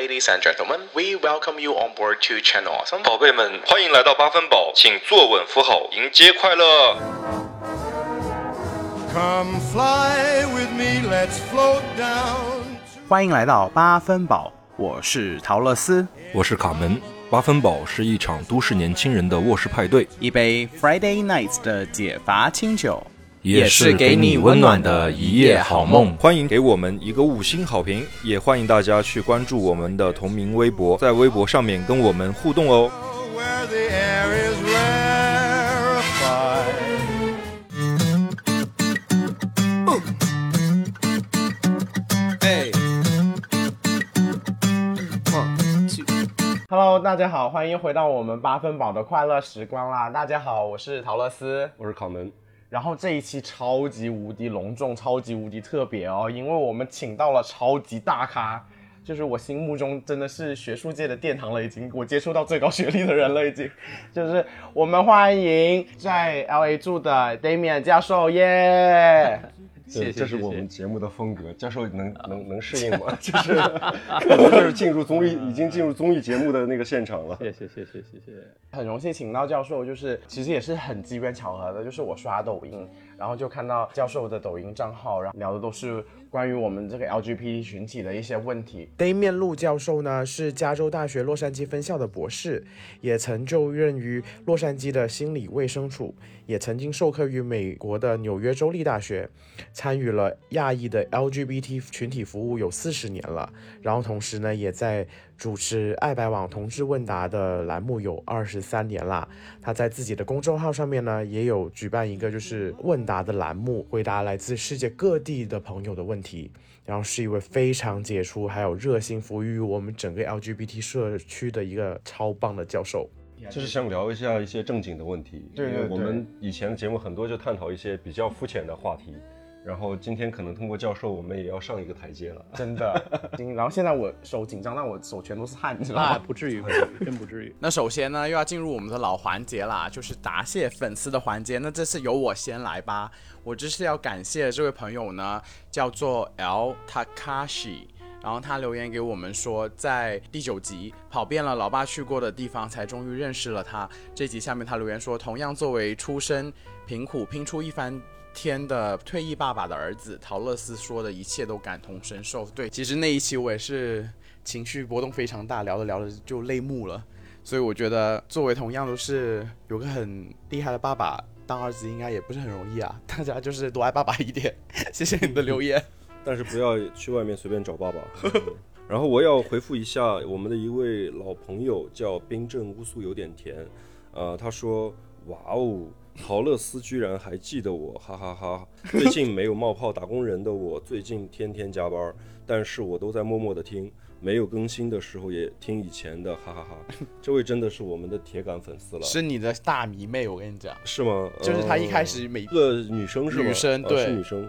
ladies and gentlemen, we welcome you on board to Channel Awesome. 宝贝们，欢迎来到八分饱，请坐稳扶好，迎接快乐。Come fly with me, let's float down. 欢迎来到八分饱，我是陶乐斯。我是卡门。八分饱是一场都市年轻人的卧室派对，一杯 Friday Nights 的解乏清酒，也是给你温暖的一夜好梦。欢迎给我们一个五星好评，也欢迎大家去关注我们的同名微博，在微博上面跟我们互动哦。Where the air is rarefied. Hey. One, two. Hello，大家好，欢迎回到我们八分饱的快乐时光啦！大家好，我是陶乐斯。我是考门，然后这一期超级无敌隆重、超级无敌特别哦，因为我们请到了超级大咖，就是我心目中真的是学术界的殿堂了，已经我接触到最高学历的人了，已经。就是我们欢迎在 LA 住的 Damian 教授耶！谢谢，这是我们节目的风格，教授能能能适应吗？就是 可能就是进入综艺，已经进入综艺节目的那个现场了。谢谢谢谢谢谢，很荣幸请到教授，就是其实也是很机缘巧合的，就是我刷抖音，然后就看到教授的抖音账号，然后聊的都是关于我们这个 LGBT 群体的一些问题。Damian 陆教授呢是加州大学洛杉矶分校的博士，也曾就任于洛杉矶的心理卫生处，也曾经授课于美国的纽约州立大学，参与了亚裔的 LGBT 群体服务有四十年了。然后同时呢，也在主持爱白网同志问答的栏目有二十三年啦。他在自己的公众号上面呢，也有举办一个就是问答的栏目，回答来自世界各地的朋友的问题。然后是一位非常杰出，还有热心服务于我们整个 LGBT 社区的一个超棒的教授。就是想聊一下一些正经的问题，对对对我们以前的节目很多就探讨一些比较肤浅的话题，然后今天可能通过教授，我们也要上一个台阶了。真的，然后现在我手紧张，但我手全都是汗，你知道啊，吗？不至于，不至于，真不至于。那首先呢，又要进入我们的老环节啦，就是答谢粉丝的环节。那这次由我先来吧。我这是要感谢这位朋友呢，叫做 L Takashi。然后他留言给我们说，在第九集跑遍了老爸去过的地方，才终于认识了他。这集下面他留言说，同样作为出身贫苦、拼出一番天的退役爸爸的儿子，陶乐斯说的一切都感同身受。对，其实那一期我也是情绪波动非常大，聊着聊着就泪目了。所以我觉得，作为同样都是有个很厉害的爸爸，当儿子应该也不是很容易啊。大家就是多爱爸爸一点。谢谢你的留言。但是不要去外面随便找爸爸。然后我要回复一下我们的一位老朋友，叫冰镇乌苏有点甜，呃，他说：“哇哦，陶乐斯居然还记得我，哈哈哈最近没有冒泡打工人的我，最近天天加班，但是我都在默默的听，没有更新的时候也听以前的，哈哈哈。这位真的是我们的铁杆粉丝了，是你的大迷妹，我跟你讲，是吗？就是她一开呃始每一个女生是吧？女生啊对。是女生。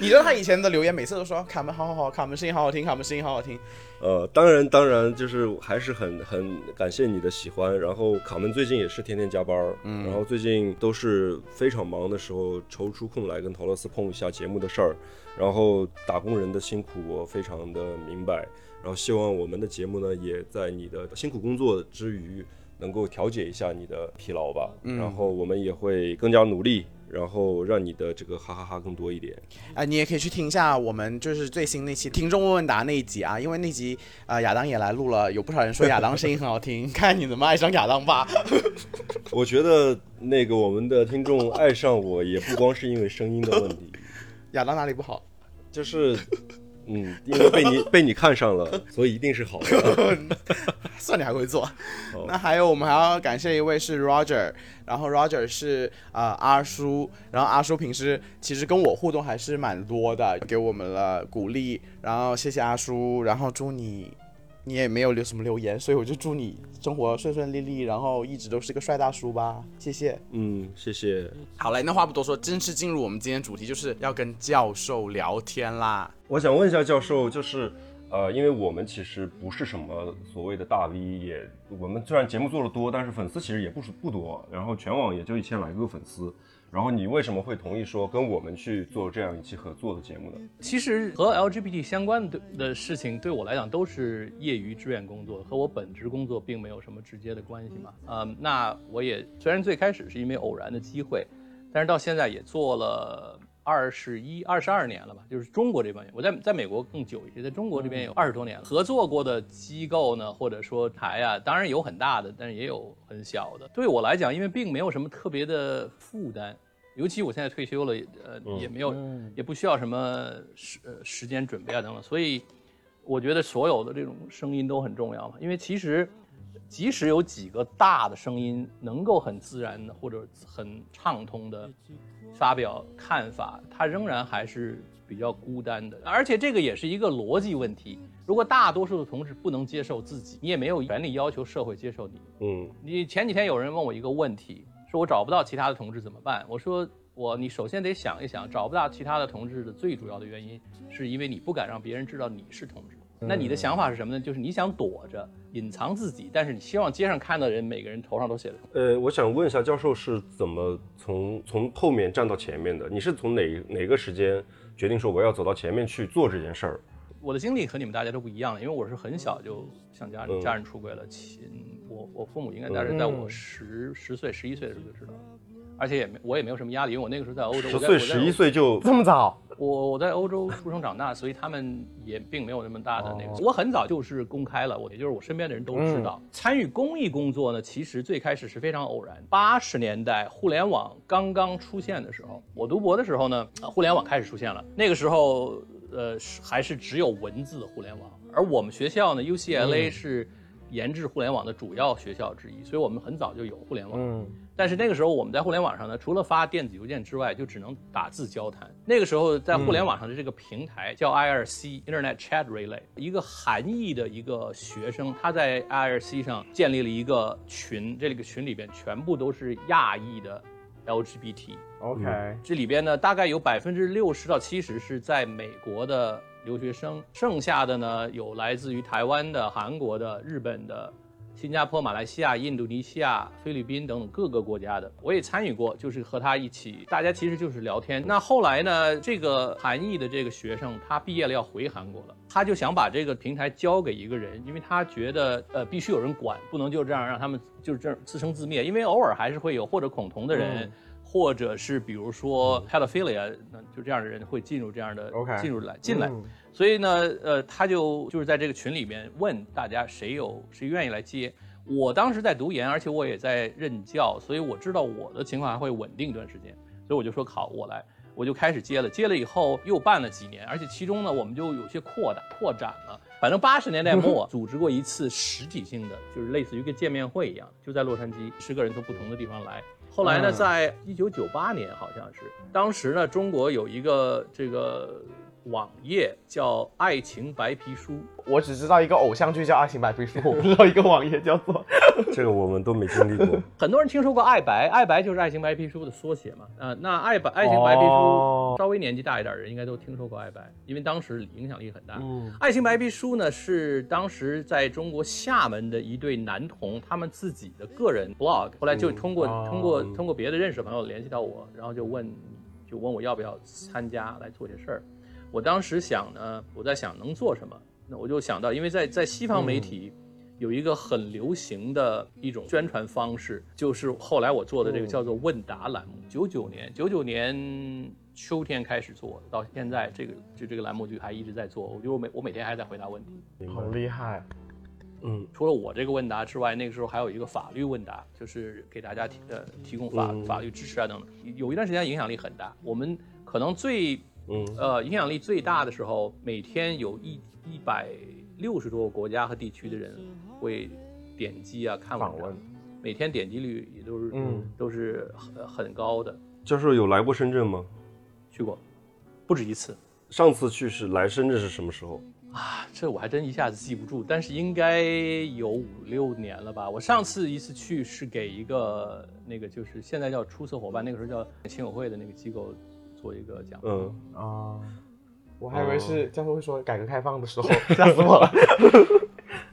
你知道他以前的留言，每次都说卡门好好好，卡门声音好好听，卡门声音好好听。呃，当然，当然，就是还是很很感谢你的喜欢。然后卡门最近也是天天加班儿，嗯，然后最近都是非常忙的时候抽出空来跟陶乐斯碰一下节目的事儿。然后打工人的辛苦我非常的明白，然后希望我们的节目呢也在你的辛苦工作之余能够调节一下你的疲劳吧。然后我们也会更加努力，然后让你的这个哈哈哈更多一点。啊、你也可以去听一下我们就是最新那期听众问问答那一集啊，因为那集啊、亚当也来录了，有不少人说亚当声音很好听，看你怎么爱上亚当吧。我觉得那个我们的听众爱上我也不光是因为声音的问题。亚当哪里不好？就是，嗯，因为被你被你看上了，所以一定是好的。算你还会做。那还有我们还要感谢一位是 Roger，然后 Roger 是呃阿叔，然后阿叔平时其实跟我互动还是蛮多的，给我们了鼓励，然后谢谢阿叔，然后祝你。你也没有留什么留言，所以我就祝你生活顺顺利利，然后一直都是个帅大叔吧，谢谢。嗯，谢谢。好嘞，那话不多说，正式进入我们今天主题，就是要跟教授聊天啦。我想问一下教授，就是呃，因为我们其实不是什么所谓的大 V，也我们虽然节目做的多，但是粉丝其实也不是不多，然后全网也就一千来个粉丝。然后你为什么会同意说跟我们去做这样一期合作的节目呢？其实和 LGBT 相关的的事情，对我来讲都是业余志愿工作，和我本职工作并没有什么直接的关系嘛。嗯，那我也虽然最开始是因为偶然的机会，但是到现在也做了二十一、二十二年了吧，就是中国这边，我在在美国更久一些，在中国这边有二十多年了。合作过的机构呢，或者说台啊，当然有很大的，但是也有很小的。对我来讲，因为并没有什么特别的负担。尤其我现在退休了，呃，也没有，也不需要什么时呃时间准备啊等等，所以我觉得所有的这种声音都很重要嘛。因为其实即使有几个大的声音能够很自然的或者很畅通的发表看法，他仍然还是比较孤单的。而且这个也是一个逻辑问题。如果大多数的同志不能接受自己，你也没有权利要求社会接受你。嗯，你前几天有人问我一个问题。说我找不到其他的同志怎么办？我说我你首先得想一想，找不到其他的同志的最主要的原因，是因为你不敢让别人知道你是同志。那你的想法是什么呢？就是你想躲着、隐藏自己，但是你希望街上看到的人每个人头上都写着。呃，我想问一下教授是怎么从从后面站到前面的？你是从哪哪个时间决定说我要走到前面去做这件事儿？我的经历和你们大家都不一样，因为我是很小就向家人家人出轨了。亲，我我父母应该大概在我十十岁、十一岁的时候就知道，而且也没我也没有什么压力，因为我那个时候在欧洲。十岁、十一岁就这么早？我我在欧洲出生长大，所以他们也并没有那么大的那个。我很早就是公开了，我也就是我身边的人都知道。参与公益工作呢，其实最开始是非常偶然。八十年代互联网刚刚出现的时候，我读博的时候呢，互联网开始出现了。那个时候。呃，还是只有文字互联网，而我们学校呢，UCLA 是研制互联网的主要学校之一，所以我们很早就有互联网。嗯，但是那个时候我们在互联网上呢，除了发电子邮件之外，就只能打字交谈。那个时候在互联网上的这个平台叫 IRC（Internet Chat Relay），一个韩裔的一个学生，他在 IRC 上建立了一个群，这个群里边全部都是亚裔的。LGBT，OK，这里边呢，大概有百分之六十到七十是在美国的留学生，剩下的呢有来自于台湾的、韩国的、日本的、新加坡、马来西亚、印度尼西亚、菲律宾等等各个国家的，我也参与过，就是和他一起，大家其实就是聊天。那后来呢，这个韩裔的这个学生他毕业了要回韩国了，他就想把这个平台交给一个人，因为他觉得呃必须有人管，不能就这样让他们。就是这自生自灭，因为偶尔还是会有或者恐同的人，或者是比如说 pedophilia，那就这样的人会进入这样的进入来进来，所以呢，呃，他就就是在这个群里面问大家谁有谁愿意来接。我当时在读研，而且我也在任教，所以我知道我的情况还会稳定一段时间，所以我就说好，我来，我就开始接了。接了以后又办了几年，而且其中呢，我们就有些扩大扩展了。反正八十年代末 组织过一次实体性的，就是类似于一个见面会一样，就在洛杉矶，十个人从不同的地方来。后来呢，在一九九八年好像是，当时呢，中国有一个这个。网页叫《爱情白皮书》，我只知道一个偶像剧叫《爱情白皮书》，我不知道一个网页叫做 这个，我们都没经历过。很多人听说过爱白，爱白就是《爱情白皮书》的缩写嘛。呃，那爱白《爱情白皮书》，稍微年纪大一点的人应该都听说过爱白，因为当时影响力很大。《爱情白皮书》呢是当时在中国厦门的一对男童他们自己的个人 blog，后来就通过通过通过别的认识的朋友联系到我，然后就问就问我要不要参加来做些事儿。我当时想呢，我在想能做什么，那我就想到，因为在在西方媒体有一个很流行的一种宣传方式，就是后来我做的这个叫做问答栏目。九九年，九九年秋天开始做，到现在这个就这个栏目就还一直在做。我觉得我每我每天还在回答问题，好厉害。嗯，除了我这个问答之外，那个时候还有一个法律问答，就是给大家提呃提供法法律支持啊等等。有一段时间影响力很大，我们可能最。嗯，呃，影响力最大的时候，每天有一一百六十多个国家和地区的人会点击啊看访问，每天点击率也都是嗯都是很很高的。教授有来过深圳吗？去过，不止一次。上次去是来深圳是什么时候？啊，这我还真一下子记不住，但是应该有五六年了吧。我上次一次去是给一个那个就是现在叫出色伙伴，那个时候叫亲友会的那个机构。做一个讲，嗯啊，我还以为是教授会说改革开放的时候，吓死我了。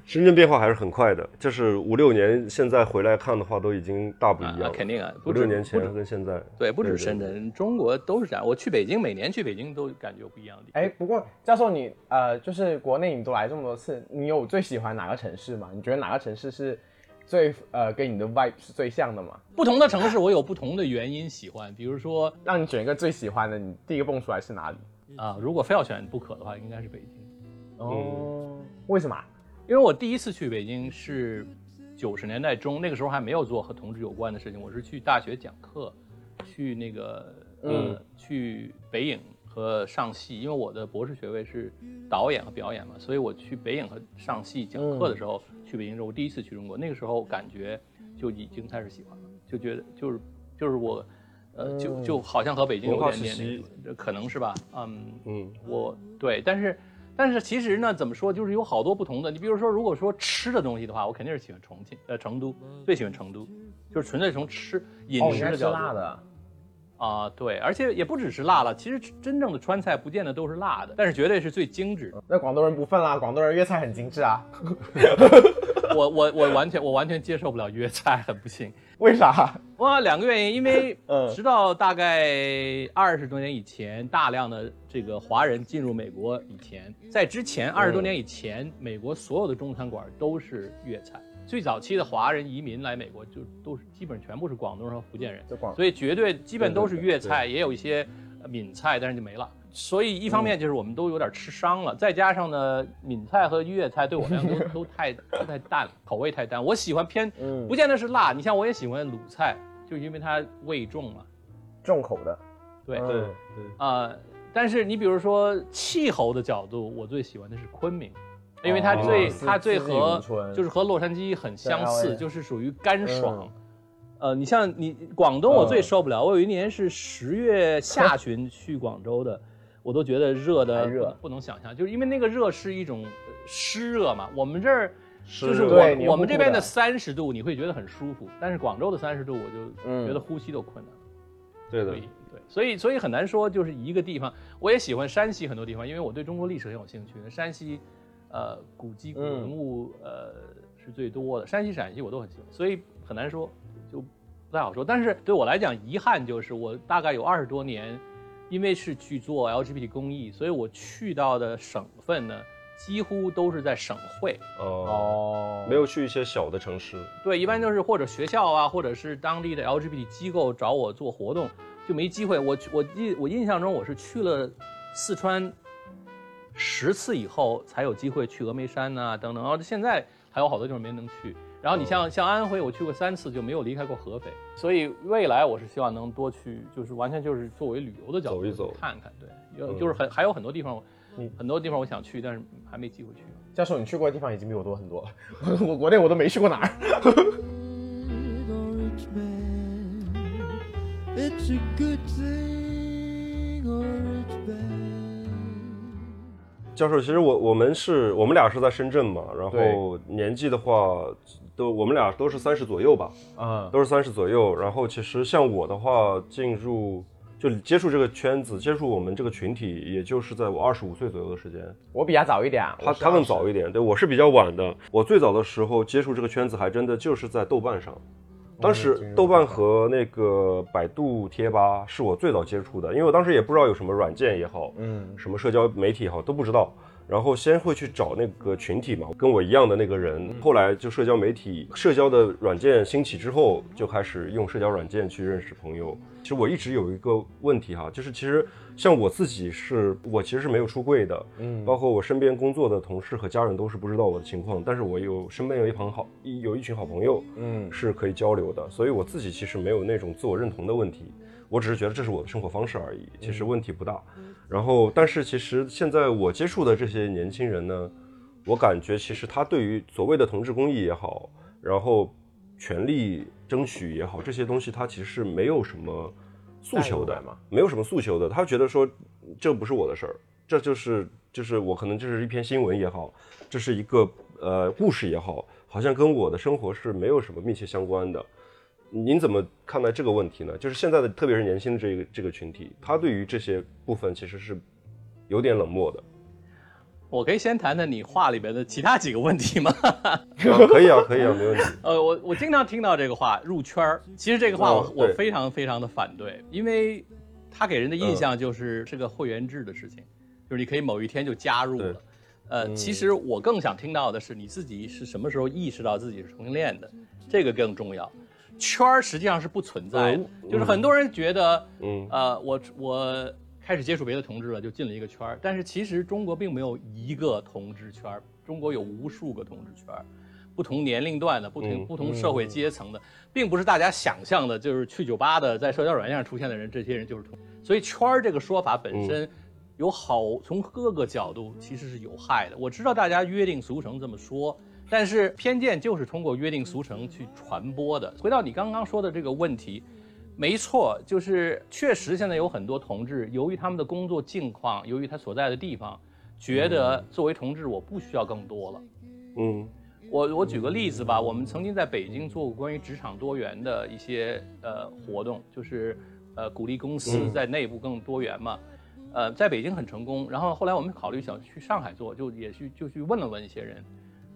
深圳变化还是很快的，就是五六年现在回来看的话，都已经大不一样了。肯定啊，五六年前不止跟现在，对，不止对深圳，中国都是这样。我去北京，每年去北京都感觉不一样的。哎，不过教授你呃，就是国内你都来这么多次，你有最喜欢哪个城市吗？你觉得哪个城市是最呃跟你的 vibe 是最像的嘛？不同的城市我有不同的原因喜欢，比如说让你选一个最喜欢的，你第一个蹦出来是哪里？啊、如果非要选不可的话，应该是北京。哦，为什么？因为我第一次去北京是九十年代中，那个时候还没有做和同志有关的事情，我是去大学讲课，去那个呃、去北影和上戏，因为我的博士学位是导演和表演嘛，所以我去北影和上戏讲课的时候，去北京之后，我第一次去中国，那个时候感觉就已经开始喜欢了，就觉得就是就是我。呃，就就好像和北京有点点那个，可能是吧？嗯，嗯，我对，但是但是其实呢，怎么说，就是有好多不同的。你比如说，如果说吃的东西的话，我肯定是喜欢重庆，呃，成都，最喜欢成都，就是纯粹从吃饮食的角度辣的。啊、对，而且也不只是辣了，其实真正的川菜不见得都是辣的，但是绝对是最精致的。那广东人不分啦，广东人粤菜很精致啊，我我我完全我完全接受不了粤菜，很不幸。为啥？哇，两个原因，因为嗯直到大概二十多年以前，大量的这个华人进入美国以前，在之前二十多年以前，美国所有的中餐馆都是粤菜。最早期的华人移民来美国，就都是基本全部是广东人和福建人，所以绝对基本都是粤菜，也有一些呃闽菜，但是就没了。所以一方面就是我们都有点吃伤了，再加上呢，闽菜和粤菜对我来讲都 都太都太淡了，口味太淡。我喜欢偏，嗯不见得是辣。你像我也喜欢鲁菜，就因为它味重嘛。重口的。对，嗯对对，啊，但是你比如说气候的角度，我最喜欢的是昆明，因为它最、哦它最和就是和洛杉矶很相似，就是属于干爽。嗯呃，你像你广东，我最嗯受不了。我有一年是十月下 旬去广州的，我都觉得热的热不不能想象，就是因为那个热是一种呃湿热嘛。我们这儿就是我我们这边的三十度，你会觉得很舒服，但是广州的三十度，我就嗯觉得呼吸都困难。对的对，对，所以所以很难说，就是一个地方。我也喜欢山西很多地方，因为我对中国历史很有兴趣。山西，呃，古迹古文物，呃，是最多的。山西、陕西我都很喜欢，所以很难说，就不太好说。但是对我来讲，遗憾就是我大概有二十多年，因为是去做 LGBT 公益，所以我去到的省份呢，几乎都是在省会。哦，哦，没有去一些小的城市，对，一般就是或者学校啊，或者是当地的 LGBT 机构找我做活动，就没机会。我去我记我印象中我是去了四川十次以后才有机会去峨眉山呐、等等，然后现在还有好多地方没能去。然后你像像安徽，我去过三次，就没有离开过合肥。所以未来我是希望能多去，就是完全就是作为旅游的角度走一走看看。对，有嗯就是很还有很多地方，很多地方我想去，但是还没机会去。教授，你去过的地方已经比我多很多了，我国内我都没去过哪儿。or rich man. It's a good thing or rich bad. 教授，其实我我们是我们俩是在深圳嘛，然后年纪的话，都我们俩都是三十左右吧，嗯，都是三十左右。然后其实像我的话，进入就接触这个圈子，接触我们这个群体，也就是在我二十五岁左右的时间。我比他早一点啊，他他更我是20早一点，对我是比较晚的。我最早的时候接触这个圈子，还真的就是在豆瓣上。当时豆瓣和那个百度贴吧是我最早接触的，因为我当时也不知道有什么软件也好，嗯，什么社交媒体也好都不知道。然后先会去找那个群体嘛，跟我一样的那个人。后来就社交媒体、社交的软件兴起之后，就开始用社交软件去认识朋友。其实我一直有一个问题哈，就是其实像我自己是，我其实是没有出柜的，嗯，包括我身边工作的同事和家人都是不知道我的情况，但是我有身边有一朋好一有一群好朋友，嗯是可以交流的，所以我自己其实没有那种自我认同的问题，我只是觉得这是我的生活方式而已，其实问题不大。然后，但是其实现在我接触的这些年轻人呢，我感觉其实他对于所谓的同志公益也好，然后权利争取也好，这些东西他其实是没有什么诉求的没有什么诉求的。他觉得说这不是我的事儿，这就是就是我可能就是一篇新闻也好，这是一个呃故事也好，好像跟我的生活是没有什么密切相关的。您怎么看待这个问题呢？就是现在的，特别是年轻的这个这个群体，他对于这些部分其实是有点冷漠的。我可以先谈谈你话里边的其他几个问题吗？可以啊，可以啊，没问题。呃，我我经常听到这个话入圈儿，其实这个话我、哦我非常非常的反对，因为他给人的印象就是是个会员制的事情，就是你可以某一天就加入了对。呃，其实我更想听到的是你自己是什么时候意识到自己是同性恋的，这个更重要。圈儿实际上是不存在的，就是很多人觉得，嗯呃，我我开始接触别的同志了，就进了一个圈儿，但是其实中国并没有一个同志圈儿，中国有无数个同志圈儿，不同年龄段的、不同、嗯不同社会阶层的，并不是大家想象的，就是去酒吧的，在社交软件上出现的人，这些人就是同。所以圈儿这个说法本身有好，从各个角度其实是有害的。我知道大家约定俗成这么说，但是偏见就是通过约定俗成去传播的。回到你刚刚说的这个问题，没错，就是确实现在有很多同志，由于他们的工作境况，由于他所在的地方，觉得作为同志我不需要更多了。嗯我我举个例子吧，我们曾经在北京做过关于职场多元的一些呃活动，就是呃鼓励公司在内部更多元嘛。呃，在北京很成功，然后后来我们考虑想去上海做，就也去就去问了问一些人，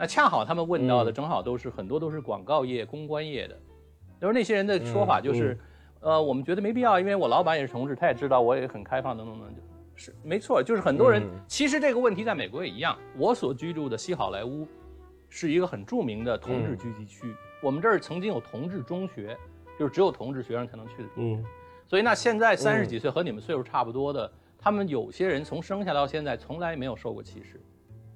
那恰好他们问到的正好都是、很多都是广告业、公关业的，就是那些人的说法就是，呃，我们觉得没必要，因为我老板也是同志，他也知道我也很开放，等等等等，是没错，就是很多人、其实这个问题在美国也一样，我所居住的西好莱坞是一个很著名的同志聚集区，我们这儿曾经有同志中学，就是只有同志学生才能去的。中学。嗯。所以那现在三十几岁和你们岁数差不多的，他们有些人从生下到现在从来没有受过歧视，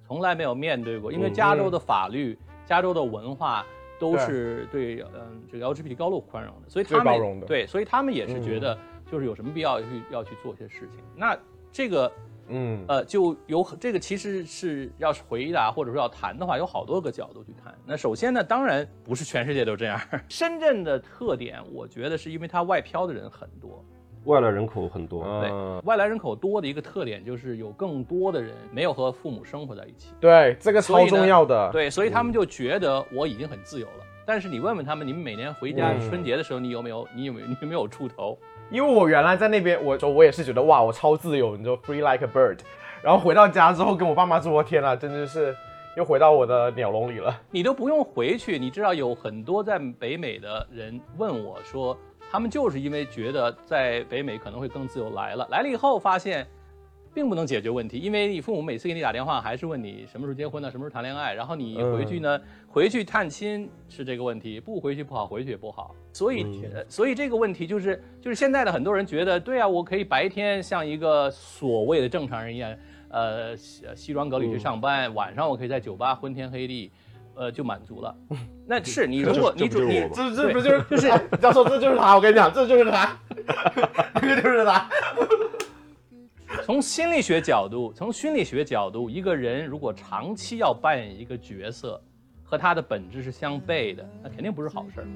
从来没有面对过，因为加州的法律、加州的文化都是对嗯这个 LGBT 高度宽容的，所以他们包容的对，所以他们也是觉得就是有什么必要去要去做些事情。那这个嗯，呃，就有这个其实是要是回答或者说要谈的话，有好多个角度去看。那首先呢，当然不是全世界都这样。深圳的特点，我觉得是因为它外漂的人很多，外来人口很多。对，嗯外来人口多的一个特点就是有更多的人没有和父母生活在一起。对，这个超重要的。对，所以他们就觉得我已经很自由了。但是你问问他们，你们每年回家嗯春节的时候，你有没有你有没有你有没有出头？因为我原来在那边，我说我也是觉得哇，我超自由，你就，free like a bird。然后回到家之后，跟我爸妈说，天呐，真的是又回到我的鸟笼里了。你都不用回去，你知道有很多在北美的人问我说，他们就是因为觉得在北美可能会更自由来了，来了以后发现，并不能解决问题，因为你父母每次给你打电话还是问你什么时候结婚呢，什么时候谈恋爱，然后你回去呢，回去探亲是这个问题，不回去不好，回去也不好，所以、呃所以这个问题就是就是现在的很多人觉得，对啊，我可以白天像一个所谓的正常人一样，呃西西装革履去上班，晚上我可以在酒吧昏天黑地。呃，就满足了。那是你如果这你主你这这不就是就是教 授，这就是他，我跟你讲，这就是他，这个就是他。从心理学角度，从心理学角度，一个人如果长期要扮演一个角色，和他的本质是相悖的，那肯定不是好事儿。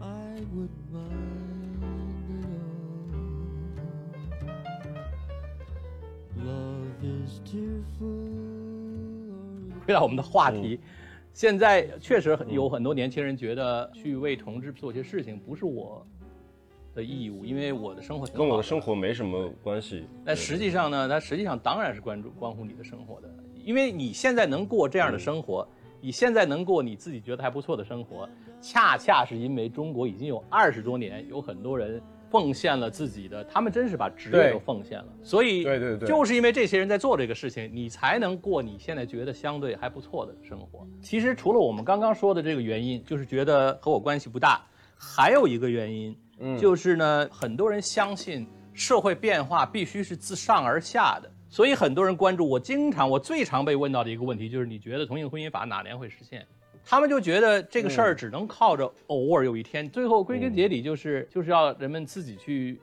I would mind it all. Love is tearful. 回到我们的话题，现在确实有很多年轻人觉得去为同志做些事情不是我的义务，因为我的生活跟我的生活没什么关系。但实际上呢，它实际上当然是关注关乎你的生活的，因为你现在能过这样的生活，你现在能过你自己觉得还不错的生活，恰恰是因为中国已经有二十多年，有很多人奉献了自己的，他们真是把职业都奉献了，所以对对对就是因为这些人在做这个事情，你才能过你现在觉得相对还不错的生活。其实除了我们刚刚说的这个原因，就是觉得和我关系不大，还有一个原因，嗯就是呢，很多人相信社会变化必须是自上而下的，所以很多人关注我。经常我最常被问到的一个问题就是，你觉得同性婚姻法哪年会实现？他们就觉得这个事儿只能靠着偶尔有一天，最后归根结底就是就是要人们自己去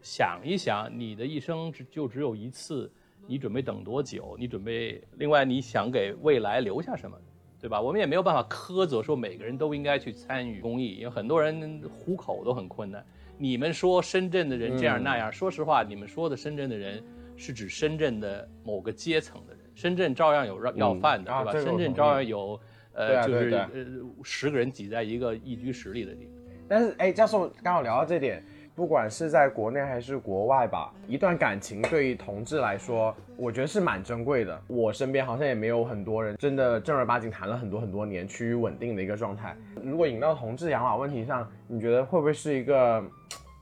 想一想，你的一生只就只有一次，你准备等多久？你准备另外你想给未来留下什么？对吧？我们也没有办法苛责说每个人都应该去参与公益，因为很多人糊口都很困难。你们说深圳的人这样那样，说实话，你们说的深圳的人是指深圳的某个阶层的人，深圳照样有要要饭的，对吧？深圳照样有，对呃，就是啊呃十个人挤在一个一居室里的地方。但是哎，教授刚好聊到这点，不管是在国内还是国外吧，一段感情对于同志来说，我觉得是蛮珍贵的。我身边好像也没有很多人真的正儿八经谈了很多很多年，趋于稳定的一个状态。如果引到同志养老问题上，你觉得会不会是一个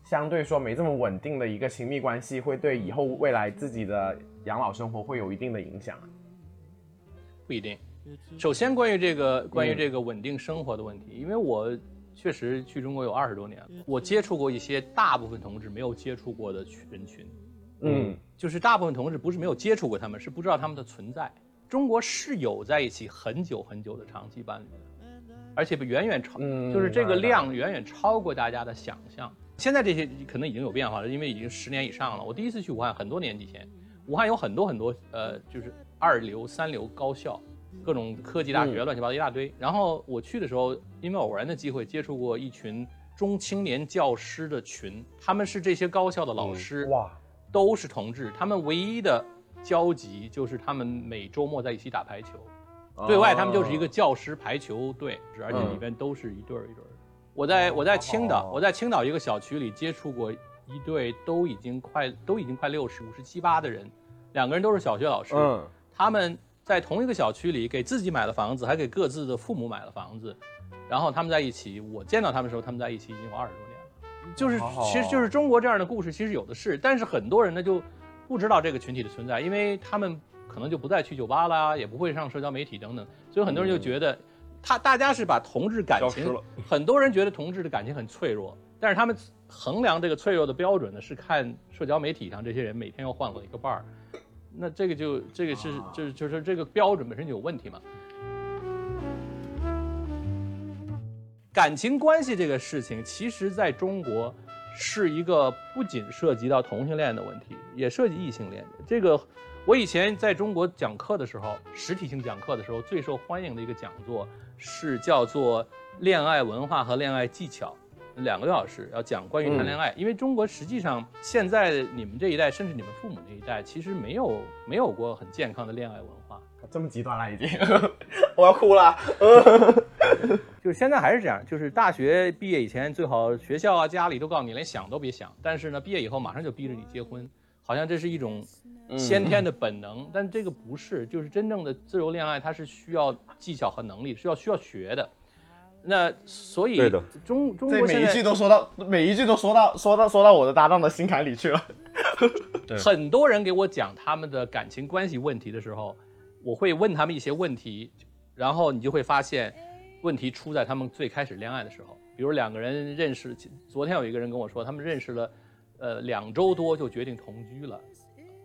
相对说没这么稳定的一个亲密关系，会对以后未来自己的养老生活会有一定的影响？不一定。首先，关于这个关于这个稳定生活的问题，因为我。确实去中国有二十多年了，我接触过一些大部分同志没有接触过的人群，嗯，就是大部分同志不是没有接触过他们，是不知道他们的存在。中国是有在一起很久很久的长期伴侣的，而且远远超，就是这个量远远超过大家的想象。现在这些可能已经有变化了，因为已经十年以上了。我第一次去武汉很多年以前，武汉有很多很多呃，就是二流、三流高校。各种科技大学乱七八糟一大堆，然后我去的时候，因为偶然的机会接触过一群中青年教师的群，他们是这些高校的老师，哇，都是同志，他们唯一的交集就是他们每周末在一起打排球，对外他们就是一个教师排球队，而且里边都是一对儿一对儿。我在我在青岛，我在青岛一个小区里接触过一对都已经快都已经快六十五十七八的人，两个人都是小学老师，他们。在同一个小区里，给自己买了房子，还给各自的父母买了房子，然后他们在一起。我见到他们的时候，他们在一起已经有二十多年了。就是，其实就是中国这样的故事，其实有的是。但是很多人呢就不知道这个群体的存在，因为他们可能就不再去酒吧啦，也不会上社交媒体等等。所以很多人就觉得，他大家是把同志感情，很多人觉得同志的感情很脆弱，但是他们衡量这个脆弱的标准呢，是看社交媒体上这些人每天要换了一个伴儿。那这个就这个是就是就是这个标准本身就有问题嘛。感情关系这个事情，其实在中国是一个不仅涉及到同性恋的问题，也涉及异性恋。这个我以前在中国讲课的时候，实体性讲课的时候，最受欢迎的一个讲座是叫做“恋爱文化和恋爱技巧”。两个多小时要讲关于谈恋爱，因为中国实际上现在你们这一代，甚至你们父母那一代，其实没有没有过很健康的恋爱文化，这么极端了已经，我要哭了。就是现在还是这样，就是大学毕业以前最好学校啊家里都告诉你连想都别想，但是呢毕业以后马上就逼着你结婚，好像这是一种先天的本能，但这个不是，就是真正的自由恋爱它是需要技巧和能力，是要需要学的。那所以，中中国每一句都说到，每一句都说到，说到说到我的搭档的心坎里去了。很多人给我讲他们的感情关系问题的时候，我会问他们一些问题，然后你就会发现，问题出在他们最开始恋爱的时候。比如两个人认识，昨天有一个人跟我说，他们认识了，呃，两周多就决定同居了。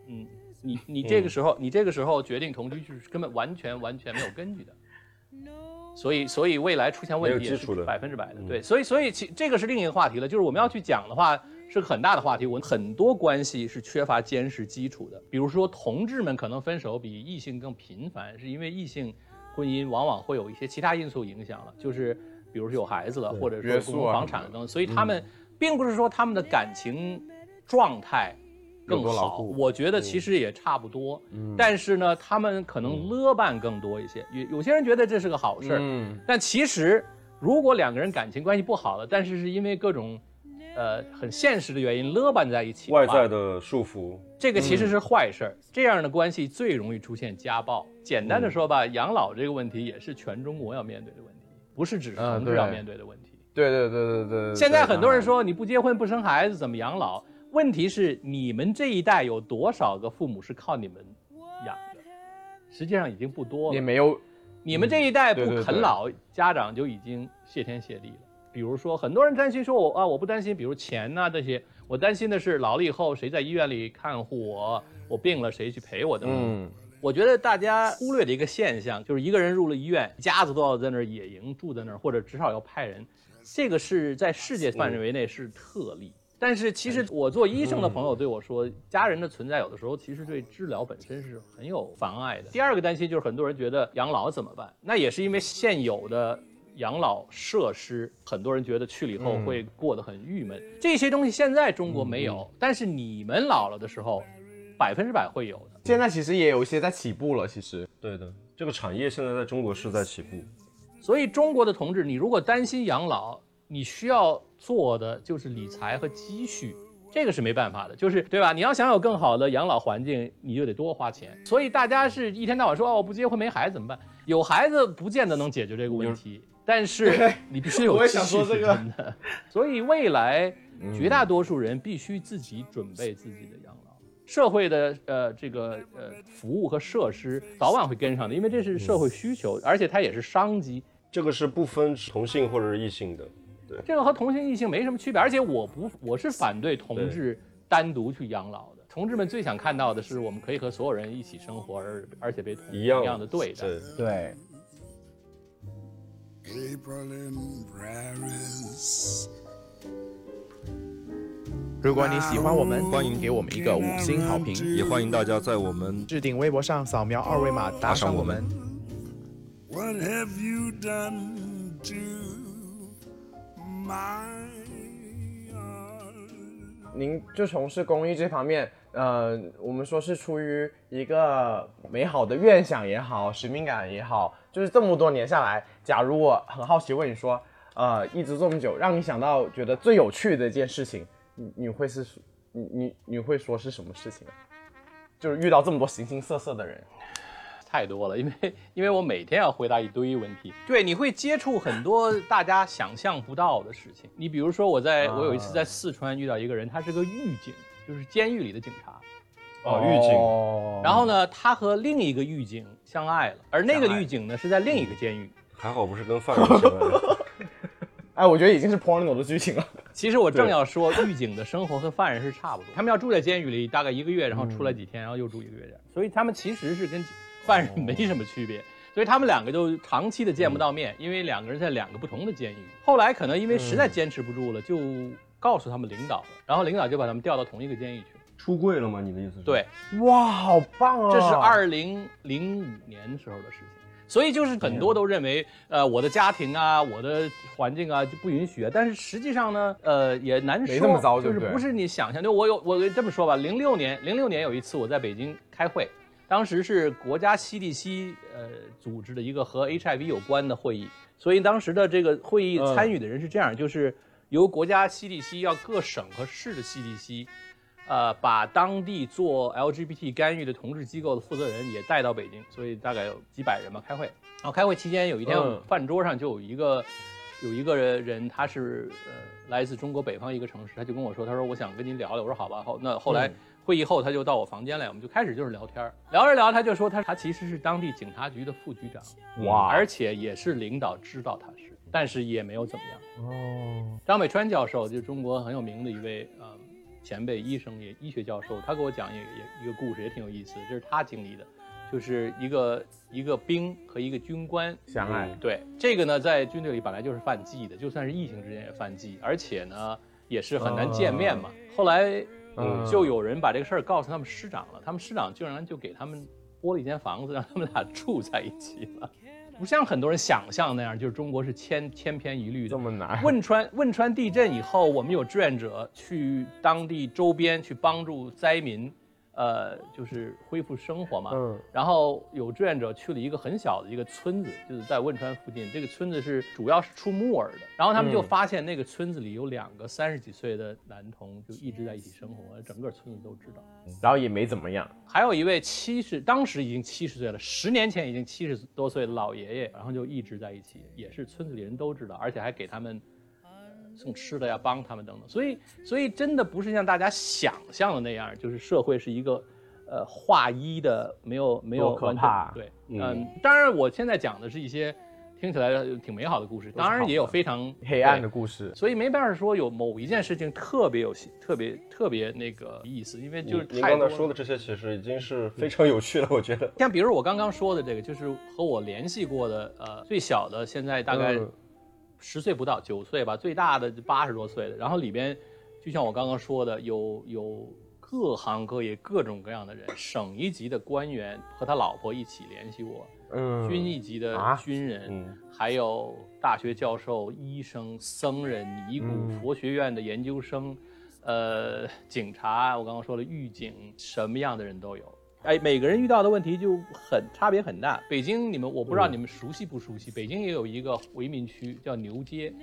嗯，你你这个时候，你这个时候决定同居，就是根本完全完全没有根据的。所以，所以未来出现问题也是百分之百的，对。所以，所以其这个是另一个话题了。就是我们要去讲的话，是个很大的话题。我很多关系是缺乏坚实基础的。比如说，同志们可能分手比异性更频繁，是因为异性婚姻往往会有一些其他因素影响了，就是比如说有孩子了，或者说共同房产等。所以他们并不是说他们的感情状态。更好，我觉得其实也差不多，但是呢，他们可能勒绊更多一些。有有些人觉得这是个好事儿，但其实如果两个人感情关系不好了，但是是因为各种，呃，很现实的原因勒绊在一起，外在的束缚，这个其实是坏事儿。这样的关系最容易出现家暴。简单的说吧，养老这个问题也是全中国要面对的问题，不是只是同志要面对的问题。对对对对对。现在很多人说你不结婚不生孩子怎么养老？问题是你们这一代有多少个父母是靠你们养的？实际上已经不多了。也没有，你们这一代不啃老，家长就已经谢天谢地了。比如说，很多人担心说，我啊，我不担心，比如钱呐这些，我担心的是老了以后谁在医院里看护我，我病了谁去陪我的。嗯，我觉得大家忽略的一个现象，就是一个人入了医院，家子都要在那儿野营住在那儿，或者至少要派人，这个是在世界范围内是特例。但是其实我做医生的朋友对我说，家人的存在有的时候其实对治疗本身是很有妨碍的。第二个担心就是很多人觉得养老怎么办？那也是因为现有的养老设施，很多人觉得去了以后会过得很郁闷。这些东西现在中国没有，但是你们老了的时候，百分之百会有的。现在其实也有一些在起步了。其实对的，这个产业现在在中国是在起步。所以中国的同志，你如果担心养老，你需要做的就是理财和积蓄。这个是没办法的，就是对吧？你要想有更好的养老环境，你就得多花钱。所以大家是一天到晚说哦，我不结婚没孩子怎么办？有孩子不见得能解决这个问题，但是 你必须有积蓄是真的。所以未来绝大多数人必须自己准备自己的养老，社会的呃这个呃服务和设施早晚会跟上的，因为这是社会需求，而且它也是商机。这个是不分同性或者是异性的。这个和同性异性没什么区别，而且我不我是反对同志单独去养老的。同志们最想看到的是，我们可以和所有人一起生活，而而且被同一样的对待。对。如果你喜欢我们，欢迎给我们一个五星好评，也欢迎大家在我们置顶微博上扫描二维码打赏我们。您就从事公益这方面，呃，我们说是出于一个美好的愿想也好，使命感也好，就是这么多年下来，假如我很好奇问你说，呃，一直这么久，让你想到觉得最有趣的一件事情，你你会是，你你你会说是什么事情？就是遇到这么多形形色色的人。太多了，因为因为我每天要回答一堆问题。对，你会接触很多大家想象不到的事情。你比如说，我在我有一次在四川遇到一个人，他是个狱警，就是监狱里的警察。哦，狱警。然后呢，他和另一个狱警相爱了，而那个狱警呢是在另一个监狱。还好不是跟犯人相爱。哎，我觉得已经是 porno 的剧情了。其实我正要说，狱警的生活和犯人是差不多，他们要住在监狱里大概一个月，然后出来几天，然后又住一个月这样，所以他们其实是跟。犯人没什么区别，所以他们两个就长期的见不到面，因为两个人在两个不同的监狱。后来可能因为实在坚持不住了，就告诉他们领导了，然后领导就把他们调到同一个监狱去了。出柜了吗？你的意思是？对，哇，好棒啊！这是二零零五年时候的事情，所以就是很多都认为，呃，我的家庭啊，我的环境啊就不允许啊。但是实际上呢，呃，也难说，没那么糟，就是不是你想象。就我有，我这么说吧，零六年，零六年有一次我在北京开会。当时是国家 CDC 呃组织的一个和 HIV 有关的会议，所以当时的这个会议参与的人是这样，就是由国家 CDC 要各省和市的 CDC，呃，把当地做 LGBT 干预的同志机构的负责人也带到北京，所以大概有几百人吧开会。然后开会期间有一天饭桌上就有一个有一个人，他是呃来自中国北方一个城市，他就跟我说，他说我想跟您聊聊，我说好吧，后，那后来。会议后，他就到我房间来，我们就开始就是聊天聊着聊，他就说他他其实是当地警察局的副局长，哇，而且也是领导知道他是，但是也没有怎么样。哦，张北川教授就是中国很有名的一位呃前辈医生也医学教授，他给我讲一个一个故事也挺有意思，这是他经历的，就是一个一个兵和一个军官。相爱，对这个呢在军队里本来就是犯忌的，就算是异性之间也犯忌，而且呢也是很难见面嘛，后来。嗯，就有人把这个事儿告诉他们师长了，他们师长竟然就给他们拨了一间房子，让他们俩住在一起了。不像很多人想象那样，就是中国是千千篇一律的这么难。汶川汶川地震以后，我们有志愿者去当地周边去帮助灾民。呃，就是恢复生活嘛。嗯。然后有志愿者去了一个很小的一个村子，就是在汶川附近。这个村子是主要是出木耳的。然后他们就发现那个村子里有两个三十几岁的男童，就一直在一起生活，整个村子都知道。然后也没怎么样。还有一位七十，当时已经七十岁了，十年前已经七十多岁的老爷爷，然后就一直在一起，也是村子里人都知道，而且还给他们。送吃的呀，帮他们等等，所以，所以真的不是像大家想象的那样，就是社会是一个，呃，划一的，没有没有可怕。对，嗯，当然，我现在讲的是一些听起来挺美好的故事，当然也有非常黑暗的故事，所以没办法说有某一件事情特别有特别特别那个意思，因为就是您刚才说的这些其实已经是非常有趣了，我觉得。像比如我刚刚说的这个，就是和我联系过的，呃，最小的现在大概。十岁不到九岁吧，最大的八十多岁的。然后里边，就像我刚刚说的，有有各行各业各种各样的人，省一级的官员和他老婆一起联系我，嗯，军一级的军人，还有大学教授、医生、僧人、尼姑、佛学院的研究生，呃，警察，我刚刚说了狱警，什么样的人都有。哎，每个人遇到的问题就很差别很大。北京，你们我不知道你们熟悉不熟悉？北京也有一个回民区叫牛街，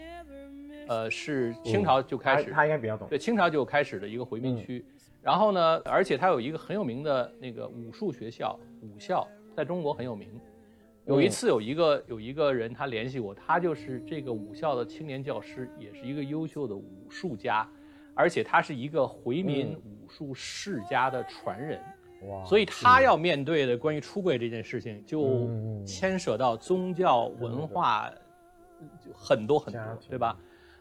呃，是清朝就开始，他他应该比较懂。对，清朝就开始的一个回民区。然后呢，而且它有一个很有名的那个武术学校，武校在中国很有名。有一次有一个有一个人他联系我，他就是这个武校的青年教师，也是一个优秀的武术家，而且他是一个回民武术世家的传人。哇！所以他要面对的关于出柜这件事情，就牵涉到宗教文化，就很多很多，对吧？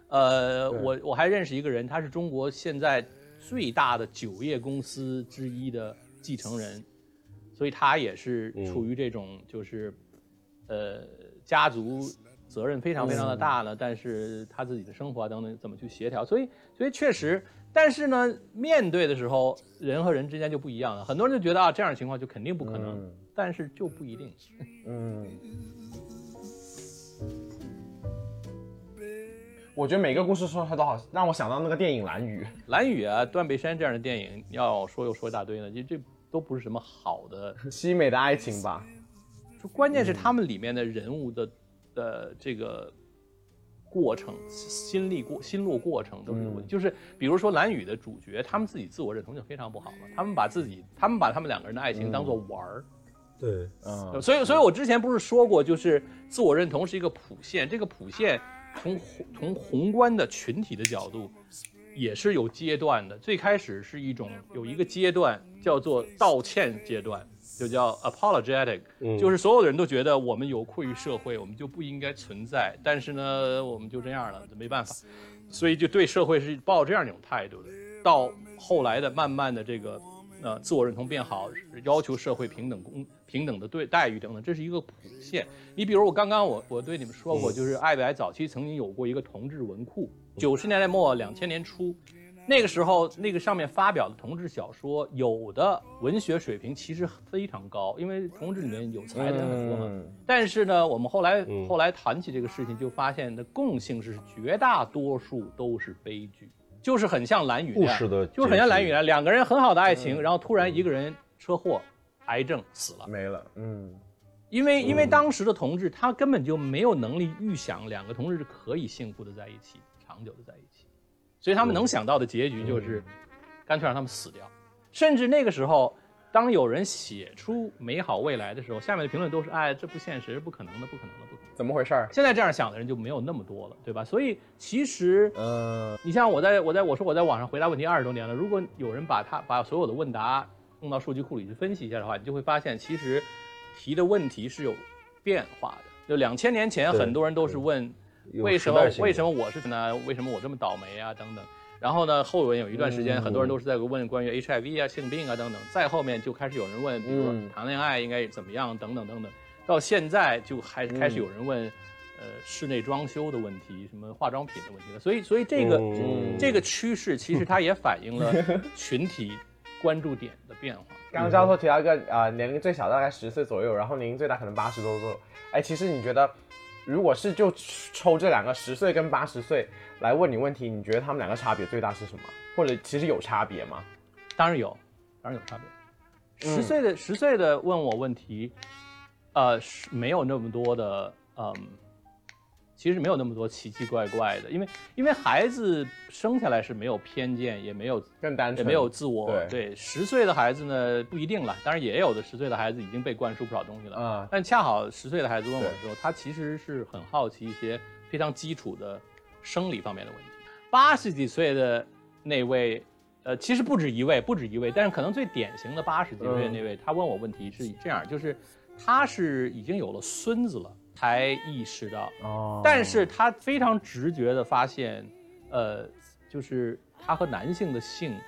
呃，我我还认识一个人，他是中国现在最大的酒业公司之一的继承人，所以他也是处于这种就是，呃，家族责任非常非常的大呢。但是他自己的生活等等怎么去协调？所以所以确实，但是呢，面对的时候，人和人之间就不一样了。很多人就觉得啊，这样的情况就肯定不可能，但是就不一定。嗯。我觉得每个故事说出来都好，让我想到那个电影《蓝雨》。蓝雨啊，断背山这样的电影，要说又说一大堆呢，其实这都不是什么好的 凄美的爱情吧？就关键是他们里面的人物的的这个过程、心历过心路过程都是有问题。就是比如说蓝宇的主角，他们自己自我认同就非常不好了，他们把自己，他们把他们两个人的爱情当做玩儿。对，嗯。所以，所以我之前不是说过，就是自我认同是一个谱线，这个谱线。从从宏观的群体的角度，也是有阶段的。最开始是一种有一个阶段叫做道歉阶段，就叫 apologetic，就是所有的人都觉得我们有愧于社会，我们就不应该存在。但是呢，我们就这样了，没办法，所以就对社会是抱这样一种态度的。到后来的慢慢的这个。呃，自我认同变好，要求社会平等公平等的对待遇等等，这是一个谱线。你比如我刚刚我我对你们说过，就是爱白早期曾经有过一个同志文库，九十年代末两千年初，那个时候那个上面发表的同志小说，有的文学水平其实非常高，因为同志里面有才的人很多嘛。但是呢，我们后来后来谈起这个事情，就发现的共性是绝大多数都是悲剧。就是很像蓝雨，故事的，就是很像蓝雨啊，两个人很好的爱情，然后突然一个人车祸，癌症死了，没了。嗯，因为因为当时的同志他根本就没有能力预想两个同志是可以幸福的在一起，长久的在一起，所以他们能想到的结局就是，干脆让他们死掉，甚至那个时候。当有人写出美好未来的时候，下面的评论都是：哎，这不现实，不可能的，不可能的，不可能。怎么回事儿？现在这样想的人就没有那么多了，对吧？所以其实，呃，你像我在我在我说我在网上回答问题二十多年了，如果有人把他把所有的问答弄到数据库里去分析一下的话，你就会发现，其实提的问题是有变化的。就两千年前，很多人都是问为什么为什么我是呢？为什么我这么倒霉啊？等等。然后呢，后文有一段时间，很多人都是在问关于 HIV 啊、性病啊等等。再后面就开始有人问，比如说谈恋爱应该怎么样等等等等。到现在就还开始有人问，呃，室内装修的问题，什么化妆品的问题了。所以，所以这个这个趋势其实它也反映了 群体关注点的变化。刚刚教授提到一个啊，年龄最小大概十岁左右，然后年龄最大可能八十多岁。哎，其实你觉得，如果是就抽这两个十岁跟八十岁？来问你问题，你觉得他们两个差别最大是什么？或者其实有差别吗？当然有，当然有差别。十岁的十岁的问我问题，呃，是没有那么多的，嗯，其实没有那么多奇奇怪怪的，因为因为孩子生下来是没有偏见，也没有更单纯，也没有自我。对，十岁的孩子呢不一定了，当然也有的十岁的孩子已经被灌输不少东西了。啊，但恰好十岁的孩子问我的时候，他其实是很好奇一些非常基础的。生理方面的问题，八十几岁的那位，呃，其实不止一位，不止一位，但是可能最典型的八十几岁那位，他问我问题是这样，就是他是已经有了孙子了，才意识到，哦，但是他非常直觉的发现，呃，就是他和男性的性，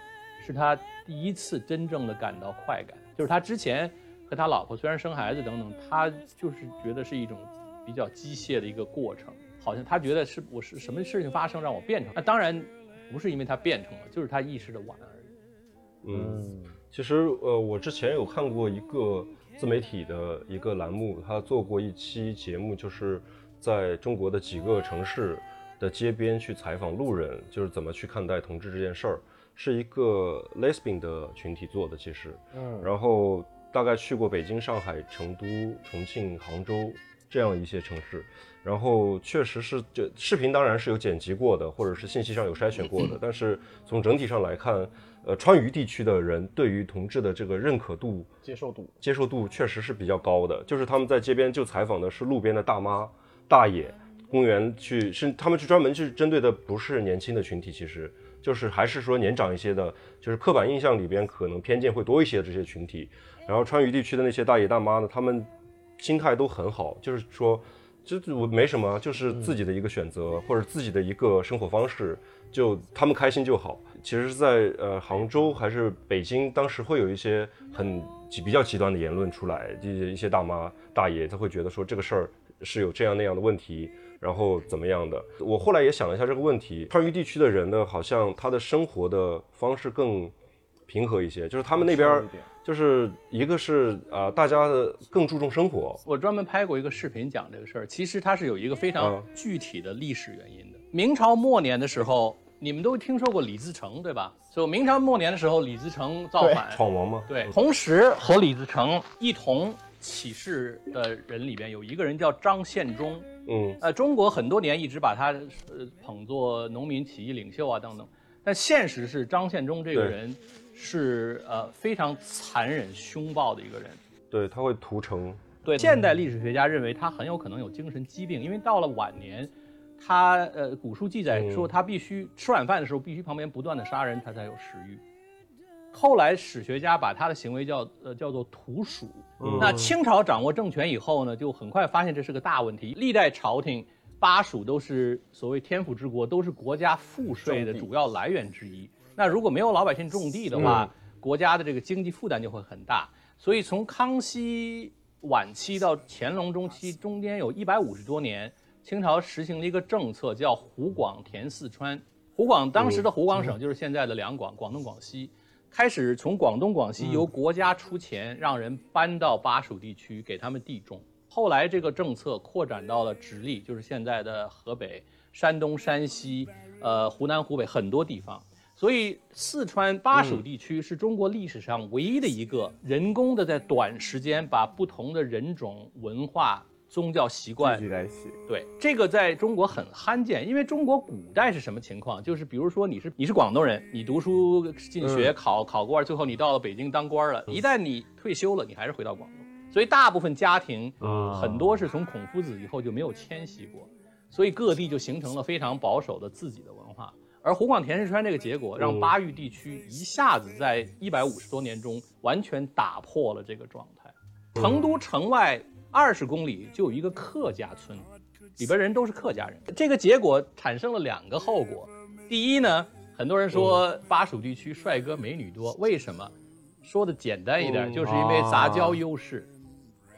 是他第一次真正的感到快感，就是他之前和他老婆虽然生孩子等等，他就是觉得是一种比较机械的一个过程。好像他觉得是我是什么事情发生让我变成那当然不是因为他变成了，就是他意识的晚而已。嗯，其实呃，我之前有看过一个自媒体的一个栏目，他做过一期节目，就是在中国的几个城市的街边去采访路人，就是怎么去看待同志这件事儿，是一个 lesbian 的群体做的，其实，嗯，然后大概去过北京、上海、成都、重庆、杭州。这样一些城市。然后确实是，这视频当然是有剪辑过的，或者是信息上有筛选过的，但是从整体上来看，呃，川渝地区的人对于同志的这个认可度、接受度、接受度确实是比较高的。就是他们在街边就采访的是路边的大妈、大爷，公园去是他们去专门去针对的不是年轻的群体，其实就是还是说年长一些的，就是刻板印象里边可能偏见会多一些的这些群体。然后川渝地区的那些大爷大妈呢，他们心态都很好，就是说。就我没什么，就是自己的一个选择或者自己的一个生活方式，就他们开心就好。其实，在呃杭州还是北京，当时会有一些很比较极端的言论出来，一些大妈大爷他会觉得说这个事儿是有这样那样的问题，然后怎么样的。我后来也想了一下这个问题，川渝地区的人呢，好像他的生活的方式更平和一些，就是他们那边。就是一个是啊，大家的更注重生活。我专门拍过一个视频讲这个事儿，其实它是有一个非常具体的历史原因的。明朝末年的时候，你们都听说过李自成对吧？就明朝末年的时候，李自成造反闯王吗？对，同时和李自成一同起事的人里边有一个人叫张献忠。嗯，呃，中国很多年一直把他呃捧作农民起义领袖啊等等，但现实是张献忠这个人。是呃非常残忍凶暴的一个人，对他会屠城。对，现代历史学家认为他很有可能有精神疾病，因为到了晚年，他呃古书记载说他必须吃晚饭的时候必须旁边不断的杀人，他才有食欲。后来史学家把他的行为叫呃叫做屠蜀。那清朝掌握政权以后呢，就很快发现这是个大问题。历代朝廷巴蜀都是所谓天府之国，都是国家赋税的主要来源之一。那如果没有老百姓种地的话，国家的这个经济负担就会很大。所以从康熙晚期到乾隆中期，中间有一百五十多年，清朝实行了一个政策，叫湖广填四川。湖广当时的湖广省就是现在的两广，广东、广西，开始从广东、广西由国家出钱，让人搬到巴蜀地区给他们地种。后来这个政策扩展到了直隶，就是现在的河北、山东、山西，呃，湖南、湖北很多地方。所以，四川巴蜀地区是中国历史上唯一的一个人工的在短时间把不同的人种、文化、宗教习惯聚集在一起。对，这个在中国很罕见，因为中国古代是什么情况？就是比如说你是你是广东人，你读书进学考考官，最后你到了北京当官了，一旦你退休了，你还是回到广东。所以大部分家庭很多是从孔夫子以后就没有迁徙过，所以各地就形成了非常保守的自己的文化。而湖广田氏川这个结果，让巴渝地区一下子在一百五十多年中完全打破了这个状态。成都城外二十公里就有一个客家村，里边人都是客家人。这个结果产生了两个后果。第一呢，很多人说巴蜀地区帅哥美女多，为什么？说的简单一点，就是因为杂交优势。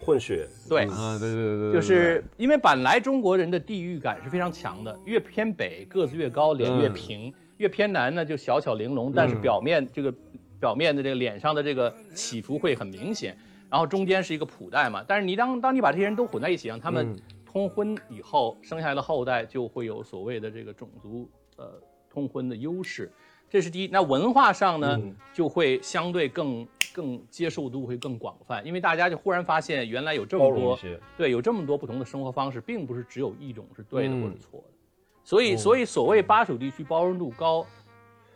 混血，对。啊，对对对，就是因为本来中国人的地域感是非常强的，越偏北个子越高，脸越平；越偏南呢就小巧玲珑，但是表面这个表面的这个脸上的这个起伏会很明显。然后中间是一个普代嘛，但是你当当你把这些人都混在一起，让他们通婚以后生下来的后代就会有所谓的这个种族呃通婚的优势。这是第一，那文化上呢，就会相对更更接受度会更广泛，因为大家就忽然发现原来有这么多对有这么多不同的生活方式，并不是只有一种是对的或者错的，所以所以所谓巴蜀地区包容度高，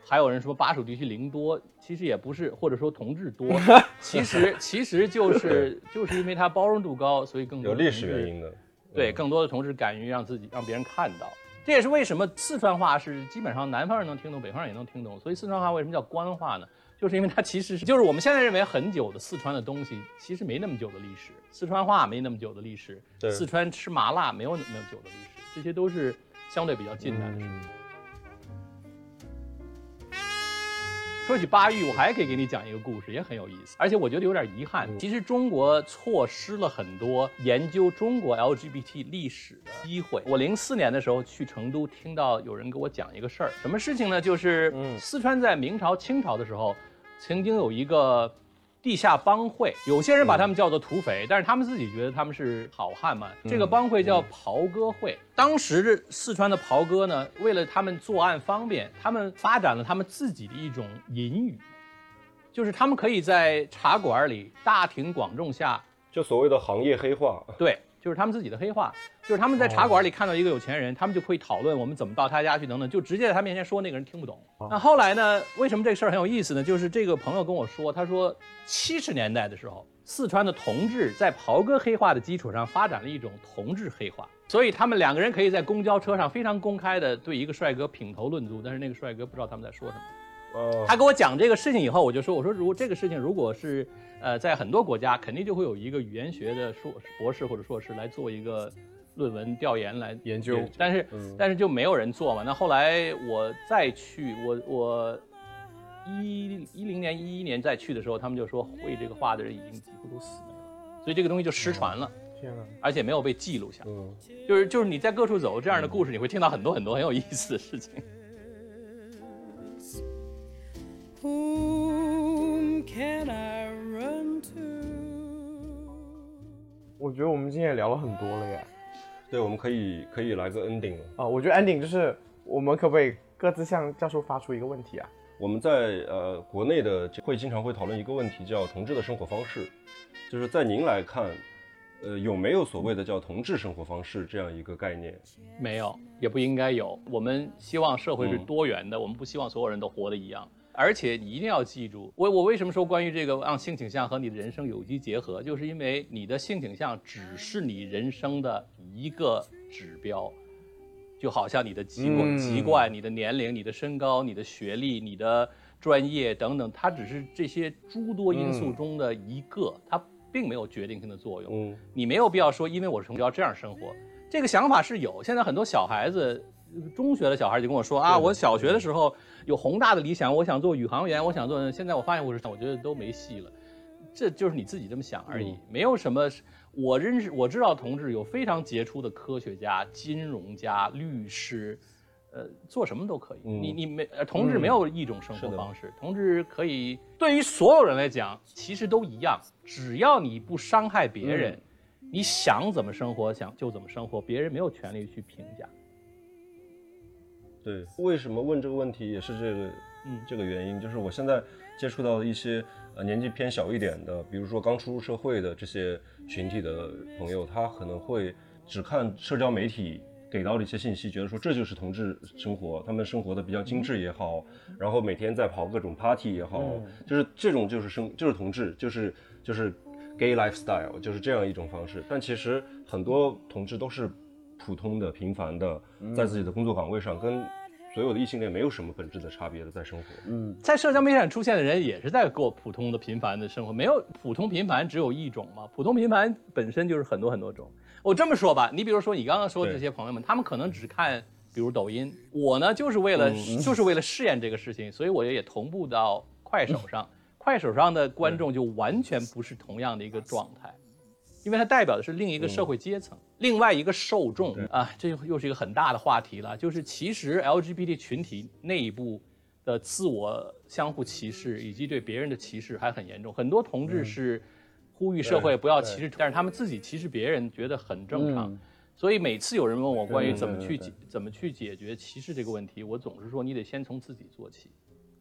还有人说巴蜀地区零多，其实也不是，或者说同志多，其实其实就是就是因为它包容度高，所以更多有历史原因的，对更多的同志敢于让自己让别人看到。这也是为什么四川话是基本上南方人能听懂，北方人也能听懂。所以四川话为什么叫官话呢？就是因为它其实是，就是我们现在认为很久的四川的东西，其实没那么久的历史。四川话没那么久的历史，四川吃麻辣没有那么久的历史，这些都是相对比较近代的事。说起巴育，我还可以给你讲一个故事，也很有意思，而且我觉得有点遗憾。其实中国错失了很多研究中国 LGBT 历史的机会。我零四年的时候去成都，听到有人给我讲一个事儿，什么事情呢？就是四川在明朝、清朝的时候，曾经有一个。地下帮会，有些人把他们叫做土匪，但是他们自己觉得他们是好汉嘛。这个帮会叫袍哥会。当时四川的袍哥呢，为了他们作案方便，他们发展了他们自己的一种隐语，就是他们可以在茶馆里大庭广众下，就所谓的行业黑话。对。就是他们自己的黑话，就是他们在茶馆里看到一个有钱人，他们就可以讨论我们怎么到他家去等等，就直接在他面前说，那个人听不懂。那后来呢？为什么这个事儿很有意思呢？就是这个朋友跟我说，他说七十年代的时候，四川的同志在袍哥黑话的基础上发展了一种同志黑话，所以他们两个人可以在公交车上非常公开的对一个帅哥品头论足，但是那个帅哥不知道他们在说什么。他跟我讲这个事情以后，我就说：“我说，如果这个事情如果是，呃，在很多国家，肯定就会有一个语言学的硕博士或者硕士来做一个论文调研来研究。但是，但是就没有人做嘛。那后来我再去，我我一一零年、一一年再去的时候，他们就说会这个话的人已经几乎都死了，所以这个东西就失传了。而且没有被记录下。嗯，就是就是你在各处走这样的故事，你会听到很多很多很有意思的事情。” Whom 我觉得我们今天也聊了很多了耶。对，我们可以可以来个 ending 了。啊，我觉得 ending 就是我们可不可以各自向教授发出一个问题啊？我们在呃国内的会经常会讨论一个问题，叫同志的生活方式。就是在您来看，呃，有没有所谓的叫同志生活方式这样一个概念？没有，也不应该有。我们希望社会是多元的，我们不希望所有人都活得一样。而且你一定要记住，我我为什么说关于这个让性倾向和你的人生有机结合，就是因为你的性倾向只是你人生的一个指标，就好像你的籍贯、籍贯、你的年龄、你的身高、你的学历、你的专业等等，它只是这些诸多因素中的一个，它并没有决定性的作用。你没有必要说，因为我是从要这样生活，这个想法是有。现在很多小孩子。中学的小孩就跟我说啊，我小学的时候有宏大的理想，我想做宇航员，我想做。现在我发现我是，我觉得都没戏了。这就是你自己这么想而已，没有什么。我认识我知道同志有非常杰出的科学家、金融家、律师，呃，做什么都可以。你你没同志没有一种生活方式，同志可以对于所有人来讲其实都一样，只要你不伤害别人，你想怎么生活想就怎么生活，别人没有权利去评价。对，为什么问这个问题也是这个，嗯，这个原因就是我现在接触到的一些呃年纪偏小一点的，比如说刚出入社会的这些群体的朋友，他可能会只看社交媒体给到的一些信息，觉得说这就是同志生活，他们生活的比较精致也好，然后每天在跑各种 party 也好，就是这种就是生就是同志，就是就是 gay lifestyle，就是这样一种方式。但其实很多同志都是。普通的、平凡的，在自己的工作岗位上，跟所有的异性恋没有什么本质的差别的在生活。嗯，在社交媒体上出现的人，也是在过普通的、平凡的生活。没有普通平凡，只有一种嘛？普通平凡本身就是很多很多种。我这么说吧，你比如说你刚刚说的这些朋友们，他们可能只看，比如抖音。我呢，就是为了就是为了试验这个事情，所以我也同步到快手上。快手上的观众就完全不是同样的一个状态。因为它代表的是另一个社会阶层，另外一个受众啊，这又是一个很大的话题了。就是其实 LGBT 群体内部的自我相互歧视以及对别人的歧视还很严重。很多同志是呼吁社会不要歧视，但是他们自己歧视别人觉得很正常。所以每次有人问我关于怎么去解怎么去解决歧视这个问题，我总是说你得先从自己做起。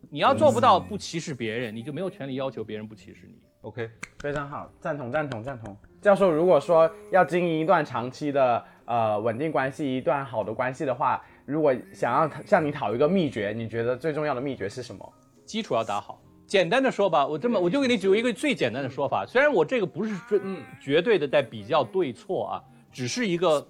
你要做不到不歧视别人，你就没有权利要求别人不歧视你。OK，非常好，赞同赞同赞同。教授，如果说要经营一段长期的呃稳定关系，一段好的关系的话，如果想要向你讨一个秘诀，你觉得最重要的秘诀是什么？基础要打好。简单的说吧，我这么我就给你举一个最简单的说法，虽然我这个不是嗯绝对的在比较对错啊，只是一个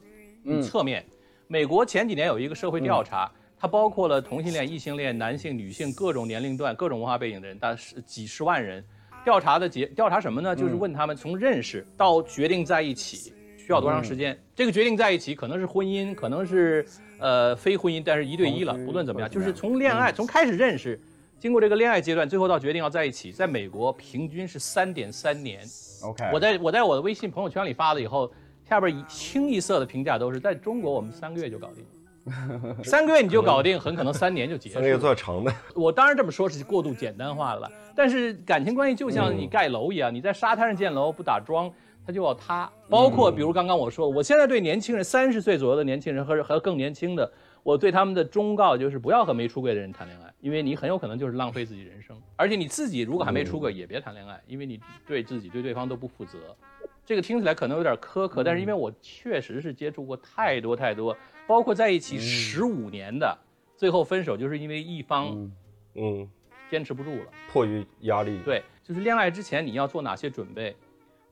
侧面。美国前几年有一个社会调查，它包括了同性恋、异性恋、男性、女性各种年龄段、各种文化背景的人，大是几十万人。调查的结调查什么呢？就是问他们从认识到决定在一起需要多长时间。这个决定在一起可能是婚姻，可能是呃非婚姻，但是一对一了。不论怎么样，就是从恋爱从开始认识，经过这个恋爱阶段，最后到决定要在一起，在美国平均是三点三年。OK，我在我在我的微信朋友圈里发了以后，下边清一色的评价都是在中国我们三个月就搞定。三个月你就搞定，很可能三年就结束。三个月算长的。我当然这么说是过度简单化了，但是感情关系就像你盖楼一样，你在沙滩上建楼不打桩，它就要塌。包括比如刚刚我说，我现在对年轻人三十岁左右的年轻人和和更年轻的，我对他们的忠告就是不要和没出轨的人谈恋爱，因为你很有可能就是浪费自己人生。而且你自己如果还没出轨，也别谈恋爱，因为你对自己对对方都不负责。这个听起来可能有点苛刻，但是因为我确实是接触过太多太多，包括在一起十五年的，最后分手就是因为一方嗯，坚持不住了。迫于压力，，对，就是恋爱之前你要做哪些准备，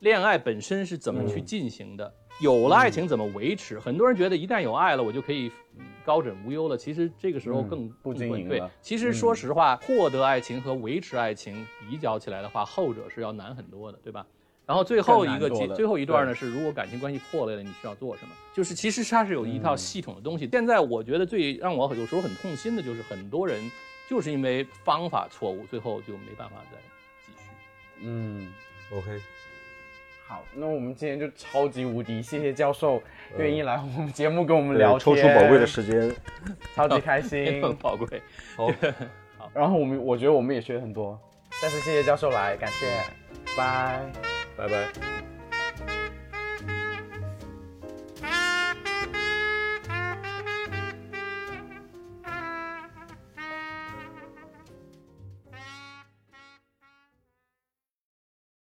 恋爱本身是怎么去进行的，有了爱情怎么维持。很多人觉得一旦有爱了，我就可以嗯高枕无忧了。其实这个时候更、不经营对，其实说实话，获得爱情和维持爱情比较起来的话，后者是要难很多的，对吧？然后最后一个阶，更难做的最后一段呢是，如果感情关系破裂了，你需要做什么？就是其实它是有一套系统的东西。现在我觉得最让我有时候很痛心的就是很多人就是因为方法错误，最后就没办法再继续。嗯，OK，好，那我们今天就超级无敌，谢谢教授愿意来我们节目跟我们聊抽出宝贵的时间，超级开心。很宝贵。好，然后我们我觉得我们也学了很多，再次谢谢教授来，感谢，拜。拜拜。